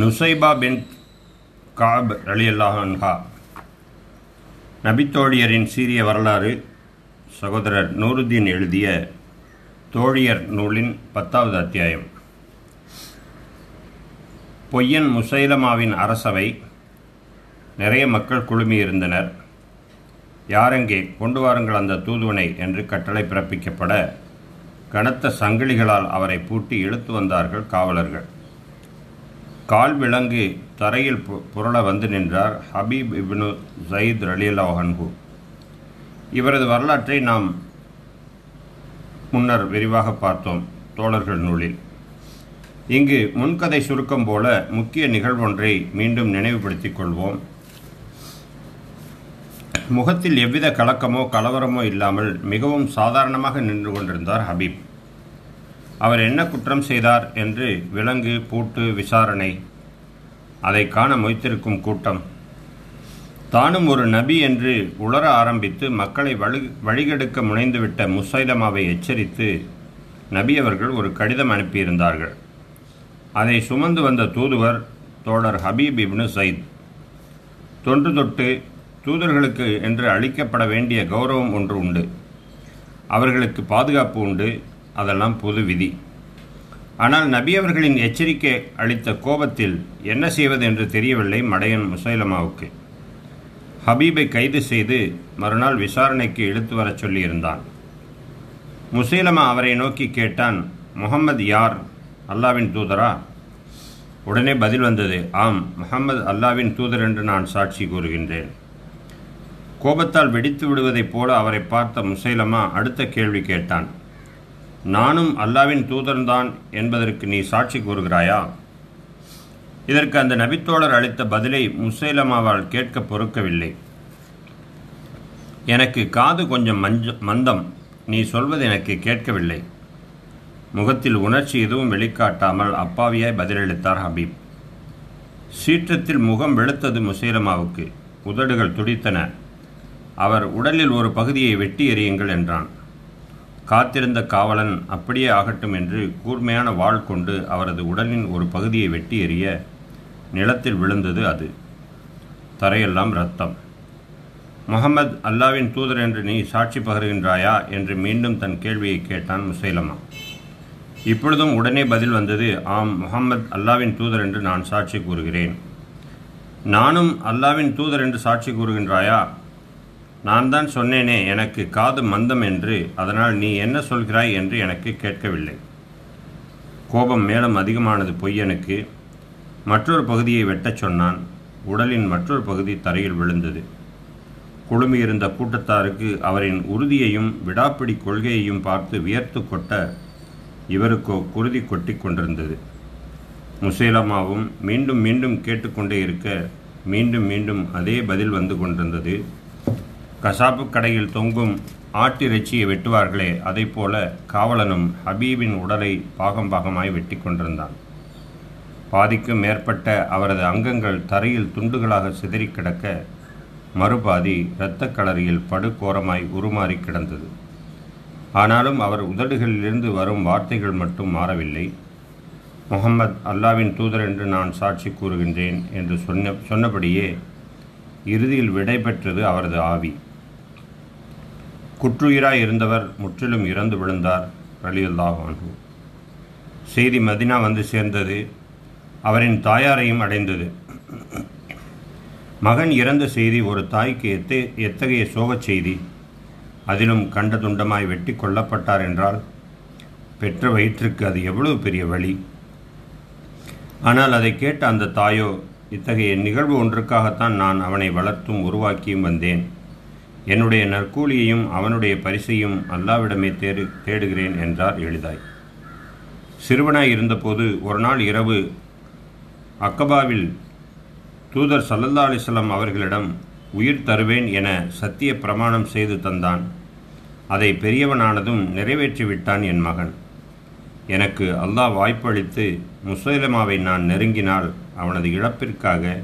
நுசைபா பின் காப் ரலியல்லாஹன்ஹா நபித்தோழியரின் சீரிய வரலாறு சகோதரர் நூருதீன் எழுதிய தோழியர் நூலின் பத்தாவது அத்தியாயம். பொய்யன் முசைலமாவின் அரசவை நிறைய மக்கள் குழுமியிருந்தனர். யாரெங்கே கொண்டு வாருங்கள் அந்த தூதுவனை என்று கட்டளை பிறப்பிக்கப்பட கனத்த சங்கிலிகளால் அவரை பூட்டி இழுத்து வந்தார்கள் காவலர்கள். கால் விலங்கு தரையில் பு- புரள வந்து நின்றார் ஹபீப் இப்னு ஜயீத் ரலியல்லாஹன்ஹு இவரது வரலாற்றை நாம் முன்னர் விரிவாக பார்த்தோம் தோழர்கள் நூலில். இங்கு முன்கதை சுருக்கம் போல முக்கிய நிகழ்வொன்றை மீண்டும் நினைவுபடுத்திக் கொள்வோம். முகத்தில் எவ்வித கலக்கமோ கலவரமோ இல்லாமல் மிகவும் சாதாரணமாக நின்று கொண்டிருந்தார் ஹபீப். அவர் என்ன குற்றம் செய்தார் என்று விலங்கு பூட்டு விசாரணை. அதை காண மொய்த்திருக்கும் கூட்டம். தானும் ஒரு நபி என்று உளர ஆரம்பித்து மக்களை வழி வழிகெடுக்க முனைந்துவிட்ட முசைதமாவை எச்சரித்து நபி அவர்கள் ஒரு கடிதம் அனுப்பியிருந்தார்கள். அதை சுமந்து வந்த தூதுவர் தோழர் ஹபீப் இப்னு சயித் தொன்று தொட்டு தூதர்களுக்கு என்று அளிக்கப்பட வேண்டிய கௌரவம் ஒன்று உண்டு. அவர்களுக்கு பாதுகாப்பு உண்டு. அதெல்லாம் பொது விதி. ஆனால் நபி அவர்களின் எச்சரிக்கை அளித்த கோபத்தில் என்ன செய்வது என்று தெரியவில்லை மடையன் முசைலமாவுக்கு. ஹபீபை கைது செய்து மறுநாள் விசாரணைக்கு இழுத்து வரச் சொல்லியிருந்தான். முசைலமா அவரை நோக்கி கேட்டான் முகம்மது யார்? அல்லாவின் தூதரா? உடனே பதில் வந்தது ஆம் முகமது அல்லாவின் தூதர் என்று நான் சாட்சி கூறுகின்றேன். கோபத்தால் வெடித்து விடுவதைப் போல அவரை பார்த்த முசைலமா அடுத்த கேள்வி கேட்டான் நானும் அல்லாவின் தூதர்தான் என்பதற்கு நீ சாட்சி கூறுகிறாயா? இதற்கு அந்த நபித்தோழர் அளித்த பதிலை முசைலமாவால் கேட்க பொறுக்கவில்லை. எனக்கு காது கொஞ்சம் மஞ்ச மந்தம். நீ சொல்வது எனக்கு கேட்கவில்லை. முகத்தில் உணர்ச்சி எதுவும் வெளிக்காட்டாமல் அப்பாவியாய் பதிலளித்தார் ஹபீப். சீற்றத்தில் முகம் வெளுத்தது முசைலமாவுக்கு. உதடுகள் துடித்தன. அவர் உடலில் ஒரு பகுதியை வெட்டி எறியுங்கள் என்றான். காத்திருந்த காவலன் அப்படியே ஆகட்டும் என்று கூர்மையான வாள் கொண்டு அவரது உடலின் ஒரு பகுதியை வெட்டி எறிய நிலத்தில் விழுந்தது அது. தரையெல்லாம் ரத்தம் முகமது அல்லாவின் தூதர் என்று நீ சாட்சி பகருகின்றாயா? என்று மீண்டும் தன் கேள்வியை கேட்டான் முசைலமா. இப்பொழுதும் உடனே பதில் வந்தது ஆம் முகமது அல்லாவின் தூதர் என்று நான் சாட்சி கூறுகிறேன். நானும் அல்லாவின் தூதர் என்று சாட்சி கூறுகின்றாயா? நான் தான் சொன்னேனே எனக்கு காது மந்தம் என்று அதனால் நீ என்ன சொல்கிறாய் என்று எனக்கு கேட்கவில்லை. கோபம் மேலும் அதிகமானது பொய்யனுக்கு. மற்றொரு பகுதியை வெட்டச் சொன்னான். உடலின் மற்றொரு பகுதி தரையில் விழுந்தது. குழுமியிருந்த கூட்டத்தாருக்கு அவரின் உறுதியையும் விடாப்பிடி கொள்கையையும் பார்த்து வியர்த்து கொட்ட இவருக்கோ குருதி கொட்டி கொண்டிருந்தது. முசேலமாவும் மீண்டும் மீண்டும் கேட்டுக்கொண்டே இருக்க மீண்டும் மீண்டும் அதே பதில் வந்து கொண்டிருந்தது. கசாப்பு கடையில் தொங்கும் ஆட்டிறைச்சியை வெட்டுவார்களே அதைப் போல காவலனும் ஹபீபின் உடலை பாகம் பாகமாய் வெட்டி கொண்டிருந்தான். பாதிக்கும் மேற்பட்ட அவரது அங்கங்கள் தரையில் துண்டுகளாக சிதறிக் கிடக்க மறுபாதி இரத்தக் கலரியில் படுகோரமாய் உருமாறி கிடந்தது. ஆனாலும் அவர் உதடுகளிலிருந்து வரும் வார்த்தைகள் மட்டும் மாறவில்லை. முகம்மது அல்லாவின் தூதர் என்று நான் சாட்சி கூறுகின்றேன் என்று சொன்ன சொன்னபடியே இறுதியில் விடை பெற்றது அவரது ஆவி. குற்றுயிராய் இருந்தவர் முற்றிலும் இறந்து விழுந்தார் ரலியுல்லாஹு செய்தி மதினா வந்து சேர்ந்தது அவரின் தாயாரையும் அடைந்தது. மகன் இறந்த செய்தி ஒரு தாய்க்கு எத்தே எத்தகைய சோகச் செய்தி? அதிலும் கண்ட துண்டமாய் வெட்டி கொல்லப்பட்டார் என்றால் பெற்ற வயிற்றுக்கு அது எவ்வளவு பெரிய வழி? ஆனால் அதை கேட்ட அந்த தாயோ இத்தகைய நிகழ்வு ஒன்றுக்காகத்தான் நான் அவனை வளர்த்தும் உருவாக்கியும் வந்தேன். என்னுடைய நற்கூலியையும் அவனுடைய பரிசையும் அல்லாவிடமே தேடு தேடுகிறேன் என்றார் எளிதாய். சிறுவனாய் இருந்தபோது ஒரு நாள் இரவு அக்கபாவில் தூதர் சல்லல்லா அலிஸ்லாம் அவர்களிடம் உயிர் தருவேன் என சத்திய பிரமாணம் செய்து தந்தான். அதை பெரியவனானதும் நிறைவேற்றி விட்டான் என் மகன். எனக்கு அல்லாஹ் வாய்ப்பளித்து முசைலமாவை நான் நெருங்கினால் அவனது இழப்பிற்காக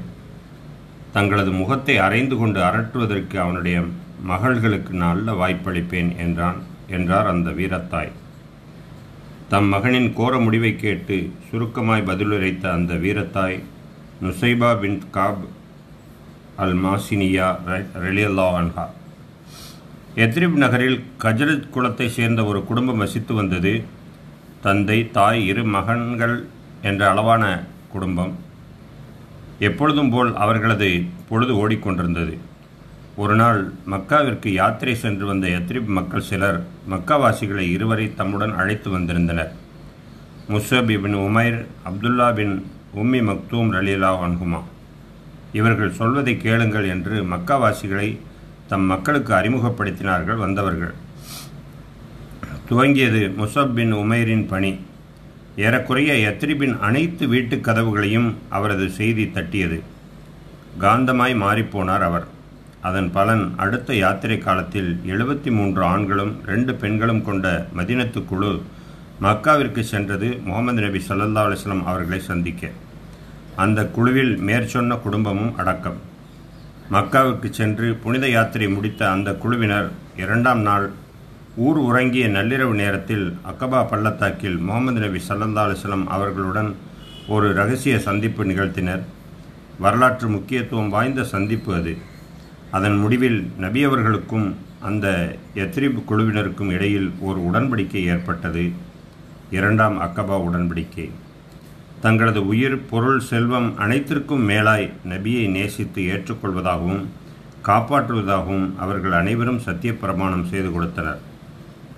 தங்களது முகத்தை அரைந்து கொண்டு அரற்றுவதற்கு அவனுடைய மகள்களுக்கு நல்ல வாய்ப்பளிப்பேன் என்றான் என்றார் அந்த வீரத்தாய். தம் மகனின் கோர முடிவை கேட்டு சுருக்கமாய் பதிலுரைத்த அந்த வீரத்தாய் நுசைபா பின் காப் அல் மாசினியா ரெலியல்லா அன்ஹா. எத்ரிப் நகரில் கஜரத் குலத்தை சேர்ந்த ஒரு குடும்பம் வசித்து வந்தது. தந்தை தாய் இரு மகன்கள் என்ற அளவான குடும்பம். எப்பொழுதும் போல் அவர்களது பொழுது ஓடிக்கொண்டிருந்தது. ஒரு நாள் மக்காவிற்கு யாத்திரை சென்று வந்த யத்ரிப் மக்கள் சிலர் மக்காவாசிகளை இருவரை தம்முடன் அழைத்து வந்திருந்தனர். Musab ibn Umair Abdullah bin Ummi Maktoum ரலீலா அன்ஹுமா. இவர்கள் சொல்வதை கேளுங்கள் என்று மக்காவாசிகளை தம் மக்களுக்கு அறிமுகப்படுத்தினார்கள் வந்தவர்கள். துவங்கியது முசப் பின் உமைரின் பணி. ஏறக்குறைய எத்ரிபின் அனைத்து வீட்டுக் கதவுகளையும் அவரது செய்தி தட்டியது. காந்தமாய் மாறிப்போனார் அவர். அதன் பலன் அடுத்த யாத்திரை காலத்தில் எழுபத்தி மூன்று ஆண்களும் ரெண்டு பெண்களும் கொண்ட மதினத்து குழு மக்காவிற்கு சென்றது முகமது நபி சல்லா அலுவலம் அவர்களை சந்திக்க. அந்த குழுவில் மேற்சொன்ன குடும்பமும் அடக்கம். மக்காவுக்கு சென்று புனித யாத்திரை முடித்த அந்த குழுவினர் இரண்டாம் நாள் ஊர் உறங்கிய நள்ளிரவு நேரத்தில் அக்கபா பள்ளத்தாக்கில் முகமது நபி சல்லா அலுவலம் அவர்களுடன் ஒரு ரகசிய சந்திப்பு நிகழ்த்தினர். வரலாற்று முக்கியத்துவம் வாய்ந்த சந்திப்பு அது. அதன் முடிவில் நபி அவர்களுக்கும் அந்த எத்ரிப் குழுவினருக்கும் இடையில் ஒரு உடன்படிக்கை ஏற்பட்டது. இரண்டாம் அக்கபா உடன்படிக்கை. தங்களது உயிர் பொருள் செல்வம் அனைத்திற்கும் மேலாய் நபியை நேசித்து ஏற்றுக்கொள்வதாகவும் காப்பாற்றுவதாகவும் அவர்கள் அனைவரும் சத்திய பிரமாணம் செய்து கொடுத்தனர்.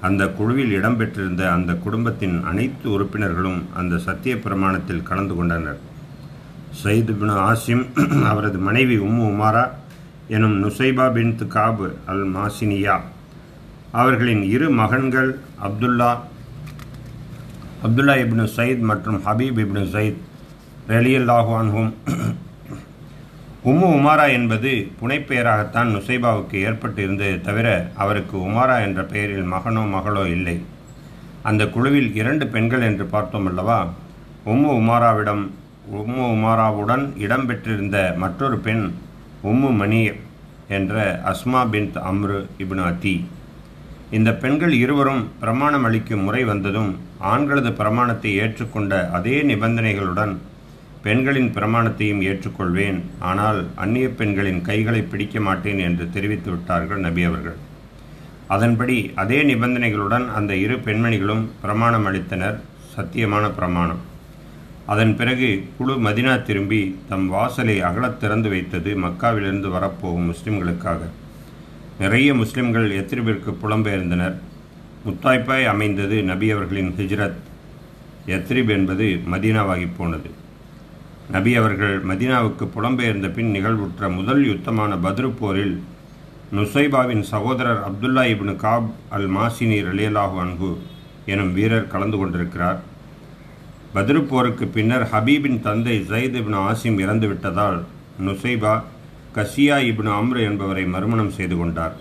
அந்த குழுவில் இடம்பெற்றிருந்த அந்த குடும்பத்தின் அனைத்து உறுப்பினர்களும் அந்த சத்திய பிரமாணத்தில் கலந்து கொண்டனர். சயிது பின் ஆசிம் அவரது மனைவி உம்மு உமாரா எனும் நுசைபா பின் காப் அல் மாசினியா அவர்களின் இரு மகன்கள் அப்துல்லா அப்துல்லா இப்னு சயித் மற்றும் ஹபீப் இப்னு சயித் ரெலியல்லாஹான்ஹும் உம்மு உமாரா என்பது புனைப்பெயராகத்தான் நுசைபாவுக்கு ஏற்பட்டு இருந்தது தவிர அவருக்கு உமாரா என்ற பெயரில் மகனோ மகளோ இல்லை. அந்த குழுவில் இரண்டு பெண்கள் என்று பார்த்தோம் அல்லவா உம்மு உமாராவிடம் உம்மு உமாராவுடன் இடம்பெற்றிருந்த மற்றொரு பெண் உம்மு மணி என்ற அஸ்மா பின் அம்ரு இப்னு அத்தி இந்த பெண்கள் இருவரும் பிரமாணம் அளிக்கும் முறை வந்ததும் ஆண்களது பிரமாணத்தை ஏற்றுக்கொண்ட அதே நிபந்தனைகளுடன் பெண்களின் பிரமாணத்தையும் ஏற்றுக்கொள்வேன். ஆனால் அந்நிய பெண்களின் கைகளை பிடிக்க மாட்டேன் என்று தெரிவித்து விட்டார்கள் நபி அவர்கள். அதன்படி அதே நிபந்தனைகளுடன் அந்த இரு பெண்மணிகளும் பிரமாணம் அளித்தனர். சத்தியமான பிரமாணம். அதன் பிறகு குழு மதினா திரும்பி தம் வாசலை அகலத் திறந்து வைத்தது மக்காவிலிருந்து வரப்போகும் முஸ்லிம்களுக்காக. நிறைய முஸ்லிம்கள் எத்ரிபிற்கு புலம்பெயர்ந்தனர். முத்தாய்ப்பாய் அமைந்தது நபி அவர்களின் ஹிஜ்ரத். எத்ரிப் என்பது மதீனாவாகி போனது. நபி அவர்கள் மதீனாவுக்கு புலம்பெயர்ந்த பின் நிகழ்வுற்ற முதல் யுத்தமான பத்ரு போரில் நுசைபாவின் சகோதரர் அப்துல்லா இப்னு காப் அல் மாசினி ரலியலாஹு அன்ஹு எனும் வீரர் கலந்து கொண்டிருக்கிறார். பதிருப்போருக்கு பின்னர் ஹபீபின் தந்தை ஜயித் இப்னு ஆசிம் இறந்துவிட்டதால் நுசைபா கசியா இப்னு அம்ரு என்பவரை மறுமணம் செய்து கொண்டார்.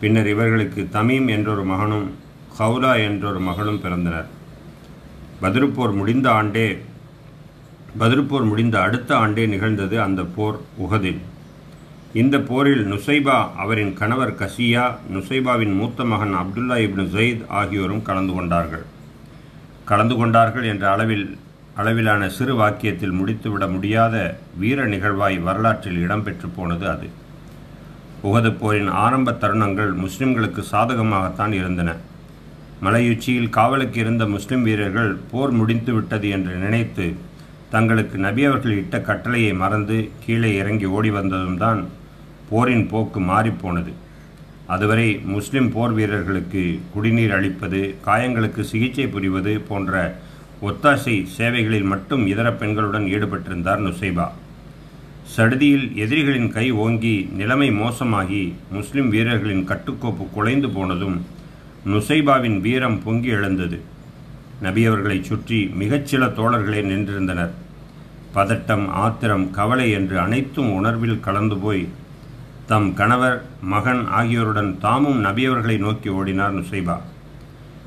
பின்னர் இவர்களுக்கு தமீம் என்றொரு மகனும் ஹவுலா என்றொரு மகளும் பிறந்தனர். பதிருப்போர் முடிந்த ஆண்டே பதிருப்போர் முடிந்த அடுத்த ஆண்டே நிகழ்ந்தது அந்த போர் உகதில். இந்த போரில் நுசைபா அவரின் கணவர் கசியா நுசைபாவின் மூத்த மகன் அப்துல்லா இப்னு ஜெயித் ஆகியோரும் கலந்து கொண்டார்கள். கலந்து கொண்டார்கள் என்ற அளவில் அளவிலான சிறு வாக்கியத்தில் முடித்துவிட முடியாத வீர நிகழ்வாய் வரலாற்றில் இடம்பெற்று போனது அது. உகது போரின் ஆரம்ப தருணங்கள் முஸ்லிம்களுக்கு சாதகமாகத்தான் இருந்தன. மலையுச்சியில் காவலுக்கு இருந்த முஸ்லிம் வீரர்கள் போர் முடிந்து விட்டது என்று நினைத்து தங்களுக்கு நபி அவர்கள் இட்ட கட்டளையை மறந்து கீழே இறங்கி ஓடி வந்ததும் தான் போரின் போக்கு மாறிப்போனது. அதுவரை முஸ்லிம் போர் வீரர்களுக்கு குடிநீர் அளிப்பது காயங்களுக்கு சிகிச்சை புரிவது போன்ற ஒத்தாசை சேவைகளில் மட்டும் இதர பெண்களுடன் ஈடுபட்டிருந்தார் நுசைபா. சடுதியில் எதிரிகளின் கை ஓங்கி நிலைமை மோசமாகி முஸ்லிம் வீரர்களின் கட்டுக்கோப்பு குலைந்து போனதும் நுசைபாவின் வீரம் பொங்கி எழுந்தது. நபி அவர்களைச் சுற்றி மிகச்சில தோழர்களே நின்றிருந்தனர். பதட்டம் ஆத்திரம் கவலை என்று அனைத்தும் உணர்வில் கலந்து போய் தம் கணவர் மகன் ஆகியோருடன் தாமும் நபியவர்களை நோக்கி ஓடினார் நுசைபா.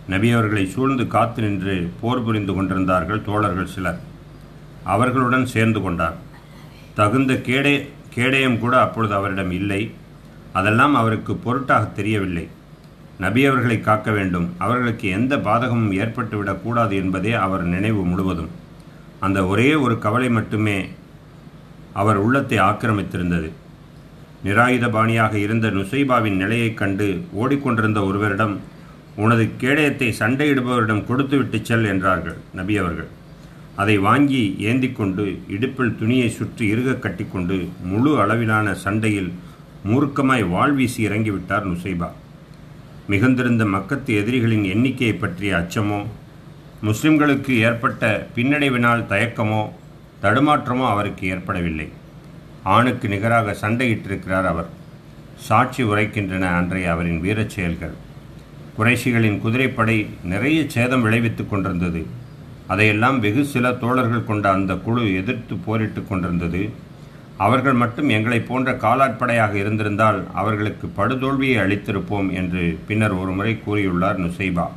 நபியவர்களை சூழ்ந்து காத்து நின்று போர் புரிந்து கொண்டிருந்தார்கள் தோழர்கள் சிலர். அவர்களுடன் சேர்ந்து கொண்டார். தகுந்த கேடே கேடயம் கூட அப்பொழுது அவரிடம் இல்லை. அதெல்லாம் அவருக்கு பொருட்டாக தெரியவில்லை. நபியவர்களை காக்க வேண்டும். அவர்களுக்கு எந்த பாதகமும் ஏற்பட்டுவிடக்கூடாது என்பதே அவர் நினைவு முழுவதும். அந்த ஒரே ஒரு கவலை மட்டுமே அவர் உள்ளத்தை ஆக்கிரமித்திருந்தது. நிராயுதபாணியாக இருந்த நுசைபாவின் நிலையைக் கண்டு ஓடிக்கொண்டிருந்த ஒருவரிடம் உனது கேடயத்தை சண்டையிடுபவரிடம் கொடுத்துவிட்டு செல் என்றார்கள் நபி அவர்கள். அதை வாங்கி ஏந்தி கொண்டு இடுப்பில் துணியை சுற்றி இருக கட்டிக்கொண்டு முழு அளவிலான சண்டையில் மூர்க்கமாய் வாழ்வீசி இறங்கிவிட்டார் நுசைபா. மிகுந்திருந்த மக்கத்து எதிரிகளின் எண்ணிக்கையை பற்றிய அச்சமோ முஸ்லிம்களுக்கு ஏற்பட்ட பின்னடைவினால் தயக்கமோ தடுமாற்றமோ அவருக்கு ஏற்படவில்லை. ஆணுக்கு நிகராக சண்டையிட்டிருக்கிறார் அவர். சாட்சி உரைக்கின்றன அன்றைய அவரின் வீரச் செயல்கள். குறைஷிகளின் குதிரைப்படை நிறைய சேதம் விளைவித்துக் கொண்டிருந்தது. அதையெல்லாம் வெகு சில தோழர்கள் கொண்ட அந்த குழு எதிர்த்து போரிட்டு கொண்டிருந்தது. அவர்கள் மட்டும் எங்களை போன்ற காலாட்படையாக இருந்திருந்தால் அவர்களுக்கு படுதோல்வியை அளித்திருப்போம் என்று பின்னர் ஒருமுறை கூறியுள்ளார் நுசைபா.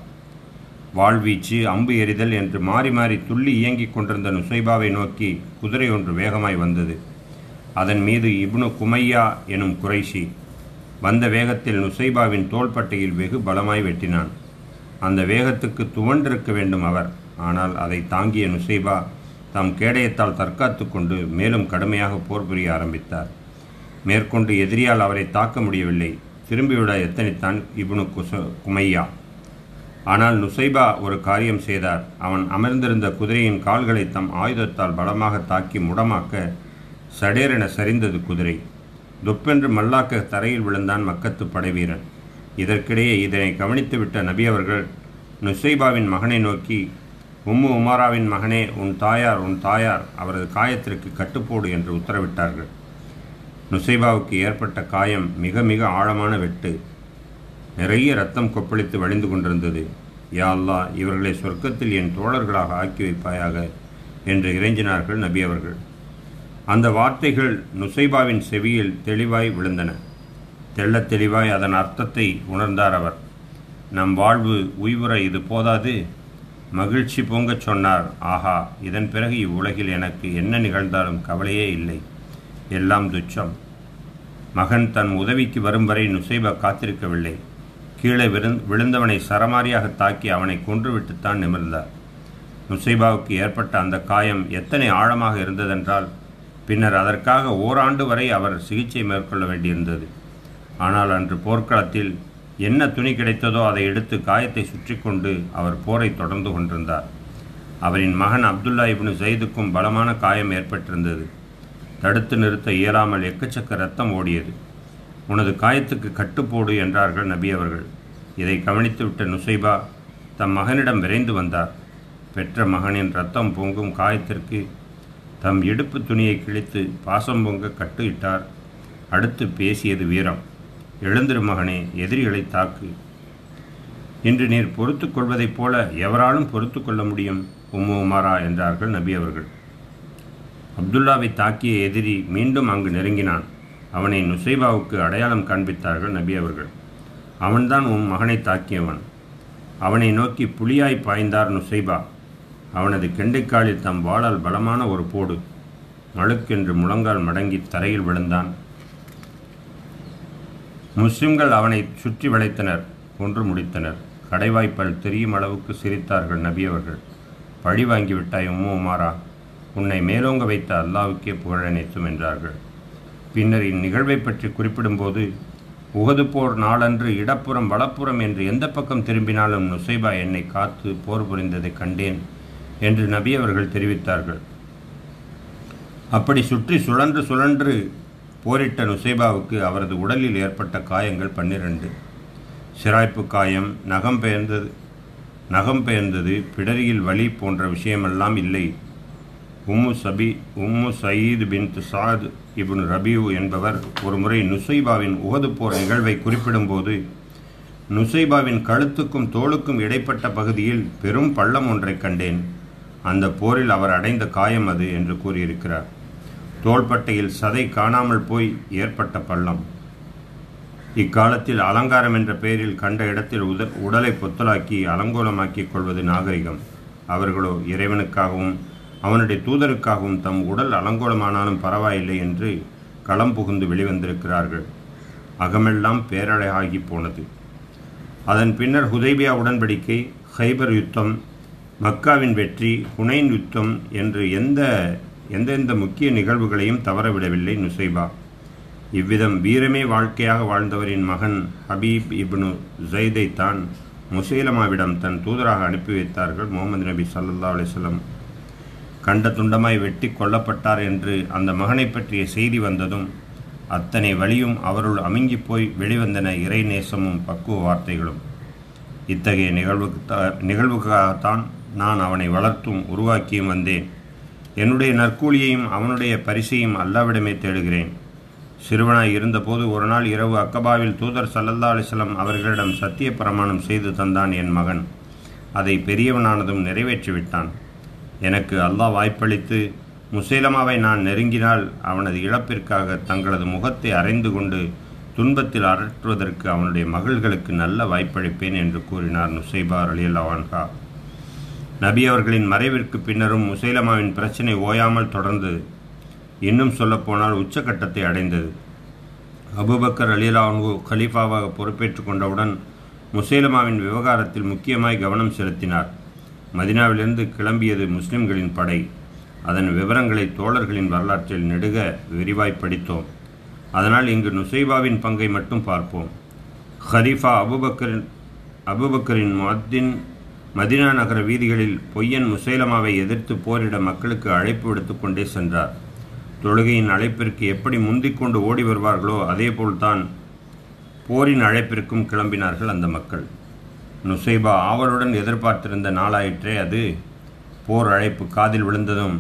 வாழ்வீச்சு அம்பு எறிதல் என்று மாறி மாறி துள்ளி இயங்கிக் கொண்டிருந்த நுசைபாவை நோக்கி குதிரை ஒன்று வேகமாய் வந்தது. அதன் மீது இப்னு குமையா எனும் குறைஷி வந்த வேகத்தில் நுசைபாவின் தோள்பட்டையில் வெகு பலமாய் வெட்டினான். அந்த வேகத்துக்கு துவண்டிருக்க வேண்டும் அவர். ஆனால் அதை தாங்கிய நுசைபா தம் கேடயத்தால் தற்காத்து கொண்டு மேலும் கடுமையாக போர் புரிய ஆரம்பித்தார். மேற்கொண்டு எதிரியால் அவரை தாக்க முடியவில்லை. திரும்பிவிட எத்தனைத்தான் இப்னு குச குமையா. ஆனால் நுசைபா ஒரு காரியம் செய்தார். அவன் அமர்ந்திருந்த குதிரையின் கால்களை தம் ஆயுதத்தால் பலமாக தாக்கி முடமாக்க சடேரென சரிந்தது குதிரை. துப்பென்று மல்லாக்க தரையில் விழுந்தான் மக்கத்து படைவீரன். இதற்கிடையே இதனை கவனித்துவிட்ட நபி அவர்கள் நுசைபாவின் மகனை நோக்கி உம்மு உமாராவின் மகனே உன் தாயார் உன் தாயார் அவரது காயத்திற்கு கட்டுப்போடு என்று உத்தரவிட்டார்கள். நுசைபாவுக்கு ஏற்பட்ட காயம் மிக மிக ஆழமான வெட்டு. நிறைய ரத்தம் கொப்பளித்து வழிந்து கொண்டிருந்தது. யா அல்லா இவர்களை சொர்க்கத்தில் என் தோழர்களாக ஆக்கி வைப்பாயாக என்று இறைஞ்சினார்கள் நபி அவர்கள். அந்த வார்த்தைகள் நுசைபாவின் செவியில் தெளிவாய் விழுந்தன. தெள்ளத் தெளிவாய் அதன் அர்த்தத்தை உணர்ந்தார் அவர். நம் வாழ்வு உய்வுற இது போதாது. மகிழ்ச்சி பொங்கச் சொன்னார். ஆஹா இதன் பிறகு இவ்வுலகில் எனக்கு என்ன நிகழ்ந்தாலும் கவலையே இல்லை. எல்லாம் துச்சம். மகன் தன் உதவிக்கு வரும் வரை நுசைபா காத்திருக்கவில்லை. கீழே விழுந்தவனை சரமாரியாக தாக்கி அவனை கொன்றுவிட்டுத்தான் நிமிர்ந்தார். நுசைபாவுக்கு ஏற்பட்ட அந்த காயம் எத்தனை ஆழமாக இருந்ததென்றால் பின்னர் அதற்காக ஓராண்டு வரை அவர் சிகிச்சை மேற்கொள்ள வேண்டியிருந்தது. ஆனால் அன்று போர்க்களத்தில் என்ன துணி கிடைத்ததோ அதை எடுத்து காயத்தை சுற்றி கொண்டு அவர் போரை தொடர்ந்து கொண்டிருந்தார். அவரின் மகன் அப்துல்லா இப்னு ஜெயிதுக்கும் பலமான காயம் ஏற்பட்டிருந்தது. தடுத்து நிறுத்த இயலாமல் எக்கச்சக்க ரத்தம் ஓடியது. உனது காயத்துக்கு கட்டுப்போடு என்றார்கள் நபி அவர்கள். இதை கவனித்துவிட்ட நுசைபா தம் மகனிடம் விரைந்து வந்தார். பெற்ற மகனின் ரத்தம் பொங்கும் காயத்திற்கு தம் இடுப்பு துணியை கிழித்து பாசம் பொங்க கட்டு இட்டார் அடுத்து பேசியது வீரம். எழுந்திரு மகனே எதிரிகளை தாக்கு. இன்று நீர் பொறுத்து கொள்வதைப் போல எவராலும் பொறுத்து கொள்ள முடியும் உம்மு உமாரா என்றார்கள் நபி அவர்கள். அப்துல்லாவை தாக்கிய எதிரி மீண்டும் அங்கு நெருங்கினான். அவனை நுசைபாவுக்கு அடையாளம் காண்பித்தார்கள் நபி அவர்கள். அவன்தான் உன் மகனை தாக்கியவன். அவனை நோக்கி புலியாய் பாய்ந்தார் நுசைபா. அவனது கெண்டைக்காலில் தம் வாளால் பலமான ஒரு போடு. மழுக்கென்று முழங்கால் மடங்கி தரையில் விழுந்தான். முஸ்லிம்கள் அவனை சுற்றி வளைத்தனர் கொன்று முடித்தனர். கடைவாய்ப்பல் தெரியும் அளவுக்கு சிரித்தார்கள் நபியவர்கள் பழி வாங்கிவிட்டாய் உம்மு உமாரா? உன்னை மேலோங்க வைத்த அல்லாவுக்கே புகழனைத்தும் என்றார்கள். பின்னர் இந்நிகழ்வை பற்றி குறிப்பிடும்போது உகது போர் நாளன்று இடப்புறம் வலப்புறம் என்று எந்த பக்கம் திரும்பினாலும் நுசைபா என்னை காத்து போர் புரிந்ததை கண்டேன். என்று நபி அவர்கள் தெரிவித்தார்கள். அப்படி சுற்றி சுழன்று சுழன்று போரிட்ட நுசைபாவுக்கு அவரது உடலில் ஏற்பட்ட காயங்கள் பன்னிரண்டு. சிராய்ப்பு காயம் நகம் பெயர்ந்தது நகம் பெயர்ந்தது பிடரியில் வலி போன்ற விஷயமெல்லாம் இல்லை. உம்மு சபி உம்மு சயீத் பின் சாத் இபின் ரபியூ என்பவர் ஒருமுறை நுசைபாவின் உகது போர் நிகழ்வை குறிப்பிடும்போது நுசைபாவின் கழுத்துக்கும் தோளுக்கும் இடைப்பட்ட பகுதியில் பெரும் பள்ளம் ஒன்றைக் கண்டேன். அந்த போரில் அவர் அடைந்த காயம் அது என்று கூறியிருக்கிறார். தோள்பட்டையில் சதை காணாமல் போய் ஏற்பட்ட பள்ளம். இக்காலத்தில் அலங்காரம் என்ற பெயரில் கண்ட இடத்தில் உத உடலை பொத்தலாக்கி அலங்கோலமாக்கிக் கொள்வது நாகரிகம். அவர்களோ இறைவனுக்காகவும் அவனுடைய தூதருக்காகவும் தம் உடல் அலங்கோலமானாலும் பரவாயில்லை என்று களம் புகுந்து வெளிவந்திருக்கிறார்கள். அகமெல்லாம் பேரழகாகி போனது. அதன் பின்னர் ஹுதைபியா உடன்படிக்கை ஹைபர் யுத்தம் மக்காவின் வெற்றி ஹுனைன் யுத்தம் என்று எந்த எந்தெந்த முக்கிய நிகழ்வுகளையும் தவறவிடவில்லை நுசைபா. இவ்விதம் வீரமே வாழ்க்கையாக வாழ்ந்தவரின் மகன் ஹபீப் இப்னு ஜெய்தை தான் முசைலமாவிடம் தன் தூதராக அனுப்பி வைத்தார்கள் முகமது நபி சல்லா அலிஸ்லம் கண்ட துண்டமாய் வெட்டி கொல்லப்பட்டார் என்று அந்த மகனை பற்றிய செய்தி வந்ததும் அத்தனை வழியும் அவருள் அமுங்கி போய் வெளிவந்தன இறை நேசமும் பக்குவ வார்த்தைகளும். இத்தகைய நிகழ்வுக்கு நிகழ்வுக்காகத்தான் நான் அவனை வளர்த்தும் உருவாக்கியும் வந்தேன். என்னுடைய நற்கூலியையும் அவனுடைய பரிசையும் அல்லாவிடமே தேடுகிறேன். சிறுவனாய் இருந்தபோது ஒரு நாள் இரவு அக்கபாவில் தூதர் சல்லல்லா அலிஸ்லம் அவர்களிடம் சத்திய பிரமாணம் செய்து தந்தான் என் மகன். அதை பெரியவனானதும் நிறைவேற்றிவிட்டான். எனக்கு அல்லாஹ் வாய்ப்பளித்து முசேலமாவை நான் நெருங்கினால் அவனது இழப்பிற்காக தங்களது முகத்தை அறைந்து கொண்டு துன்பத்தில் அரற்றுவதற்கு அவனுடைய மகள்களுக்கு நல்ல வாய்ப்பளிப்பேன் என்று கூறினார் நுசைபார் அலியல்லாவான்ஹா நபி அவர்களின் மறைவிற்கு பின்னரும் முசைலமாவின் பிரச்சனை ஓயாமல் தொடர்ந்தது இன்னும் சொல்லப்போனால் உச்சக்கட்டத்தை அடைந்தது. அபுபக்கர் அலிலான்கு கலீஃபாவாக பொறுப்பேற்றுக் கொண்டவுடன் முசைலமாவின் விவகாரத்தில் முக்கியமாய் கவனம் செலுத்தினார். மதினாவிலிருந்து கிளம்பியது முஸ்லிம்களின் படை. அதன் விவரங்களை தோழர்களின் வரலாற்றில் நெடுக விரிவாய் படித்தோம். அதனால் இங்கு நுசைபாவின் பங்கை மட்டும் பார்ப்போம். ஹரீஃபா அபுபக்கரின் அபுபக்கரின் மத்தின் மதினா நகர வீதிகளில் பொய்யன் முசைலமாவை எதிர்த்து போரிட மக்களுக்கு அழைப்பு விடுத்துக்கொண்டே சென்றார். தொழுகையின் அழைப்பிற்கு எப்படி முந்திக் கொண்டு ஓடி வருவார்களோ அதேபோல்தான் போரின் அழைப்பிற்கும் கிளம்பினார்கள் அந்த மக்கள். நுசைபா ஆவலுடன் எதிர்பார்த்திருந்த நாளாயிற்றே அது போர் அழைப்பு காதில் விழுந்ததும்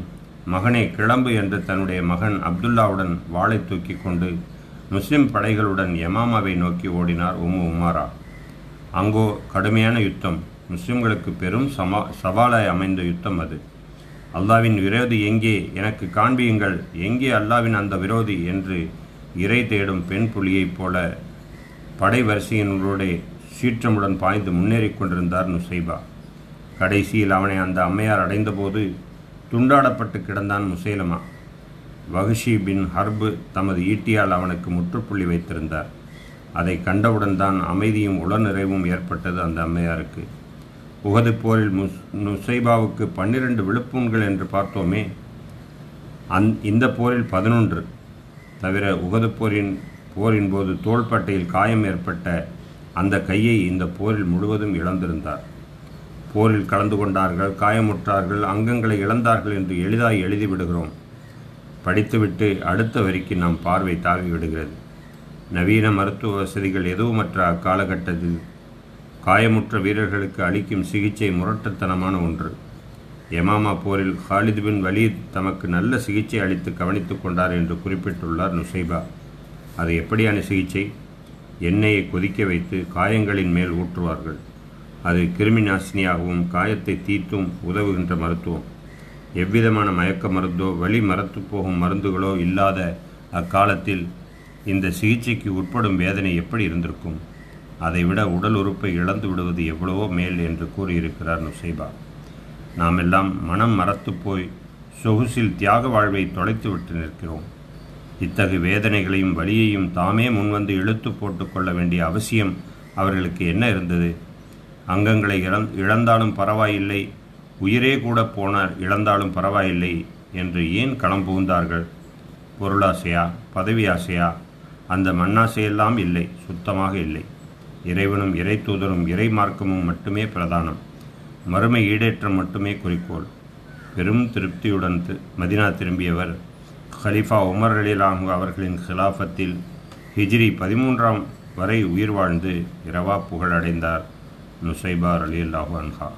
மகனே கிளம்பு என்று தன்னுடைய மகன் அப்துல்லாவுடன் வாளை தூக்கி கொண்டு முஸ்லிம் படைகளுடன் யமாமாவை நோக்கி ஓடினார் உம்மு உமாரா. அங்கோ கடுமையான யுத்தம். முஸ்லிம்களுக்கு பெரும் சமா சவாலாய் அமைந்த யுத்தம் அது. அல்லாவின் விரோதி எங்கே? எனக்கு காண்பியுங்கள். எங்கே அல்லாவின் அந்த விரோதி என்று இறை தேடும் பெண் புலியைப் போல படை வரிசையினருடைய சீற்றமுடன் பாய்ந்து முன்னேறிக் கொண்டிருந்தார் நுசைபா. கடைசியில் அவனை அந்த அம்மையார் அடைந்தபோது துண்டாடப்பட்டு கிடந்தான் முசைலமா. வகுஷி பின் ஹர்பு தமது ஈட்டியால் அவனுக்கு முற்றுப்புள்ளி வைத்திருந்தார். அதை கண்டவுடன் தான் அமைதியும் உளநிறைவும் ஏற்பட்டது அந்த அம்மையாருக்கு. உகது போரில் முஸ் நுசைபாவுக்கு பன்னிரண்டு விழுப்புண்கள் என்று பார்த்தோமே அந் இந்த போரில் பதினொன்று. தவிர உகது போரின் போரின் போது தோள்பட்டையில் காயம் ஏற்பட்ட அந்த கையை இந்த போரில் முழுவதும் இழந்திருந்தார். போரில் கலந்து கொண்டார்கள் காயமுற்றார்கள் அங்கங்களை இழந்தார்கள் என்று எளிதாய் எழுதிவிடுகிறோம் படித்துவிட்டு அடுத்த வரிக்கு நாம் பார்வை தாவிவிடுகிறது நவீன மருத்துவ வசதிகள் எதுவுமற்ற அக்காலகட்டத்தில் காயமுற்ற வீரர்களுக்கு அளிக்கும் சிகிச்சை முரட்டுத்தனமான ஒன்று. எமாமா போரில் ஹாலித் பின் வலீத் தமக்கு நல்ல சிகிச்சை அளித்து கவனித்துக் கொண்டார் என்று குறிப்பிட்டுள்ளார் நுசைபா. அது எப்படியான சிகிச்சை? எண்ணெயை கொதிக்க வைத்து காயங்களின் மேல் ஊற்றுவார்கள். அது கிருமி நாசினியாகவும் காயத்தை தீர்த்தும் உதவுகின்ற மருத்துவம். எவ்விதமான மயக்க மருந்தோ வலி மரத்து போகும் மருந்துகளோ இல்லாத அக்காலத்தில் இந்த சிகிச்சைக்கு உட்படும் வேதனை எப்படி இருந்திருக்கும்? அதைவிட உடல் உறுப்பை இழந்து விடுவது எவ்வளவோ மேல் என்று கூறியிருக்கிறார் நுசைபா. நாம் எல்லாம் மனம் மறத்து போய் சொகுசில் தியாக வாழ்வை தொலைத்து விட்டு நிற்கிறோம். இத்தகு வேதனைகளையும் வலியையும் தாமே முன்வந்து இழுத்து போட்டுக்கொள்ள வேண்டிய அவசியம் அவர்களுக்கு என்ன இருந்தது? அங்கங்களை இழந் இழந்தாலும் பரவாயில்லை உயிரே கூட போனார் இழந்தாலும் பரவாயில்லை என்று ஏன் களம் புகுந்தார்கள்? பொருளாசையா பதவி ஆசையா அந்த மண்ணாசையெல்லாம் இல்லை சுத்தமாக இல்லை. இறைவனும் இறை தூதரும் இறை மார்க்கமும் மட்டுமே பிரதானம். மறுமை ஈடேற்றம் மட்டுமே குறிக்கோள். பெரும் திருப்தியுடன் மதினா திரும்பியவர் ஹலீஃபா உமர் அலிலானு அவர்களின் ஹிலாஃபத்தில் ஹிஜ்ரி பதிமூன்றாம் வரை உயிர் வாழ்ந்து இரவா புகழடைந்தார் நுசைபார் அலி அல்லாஹு அன்ஹா.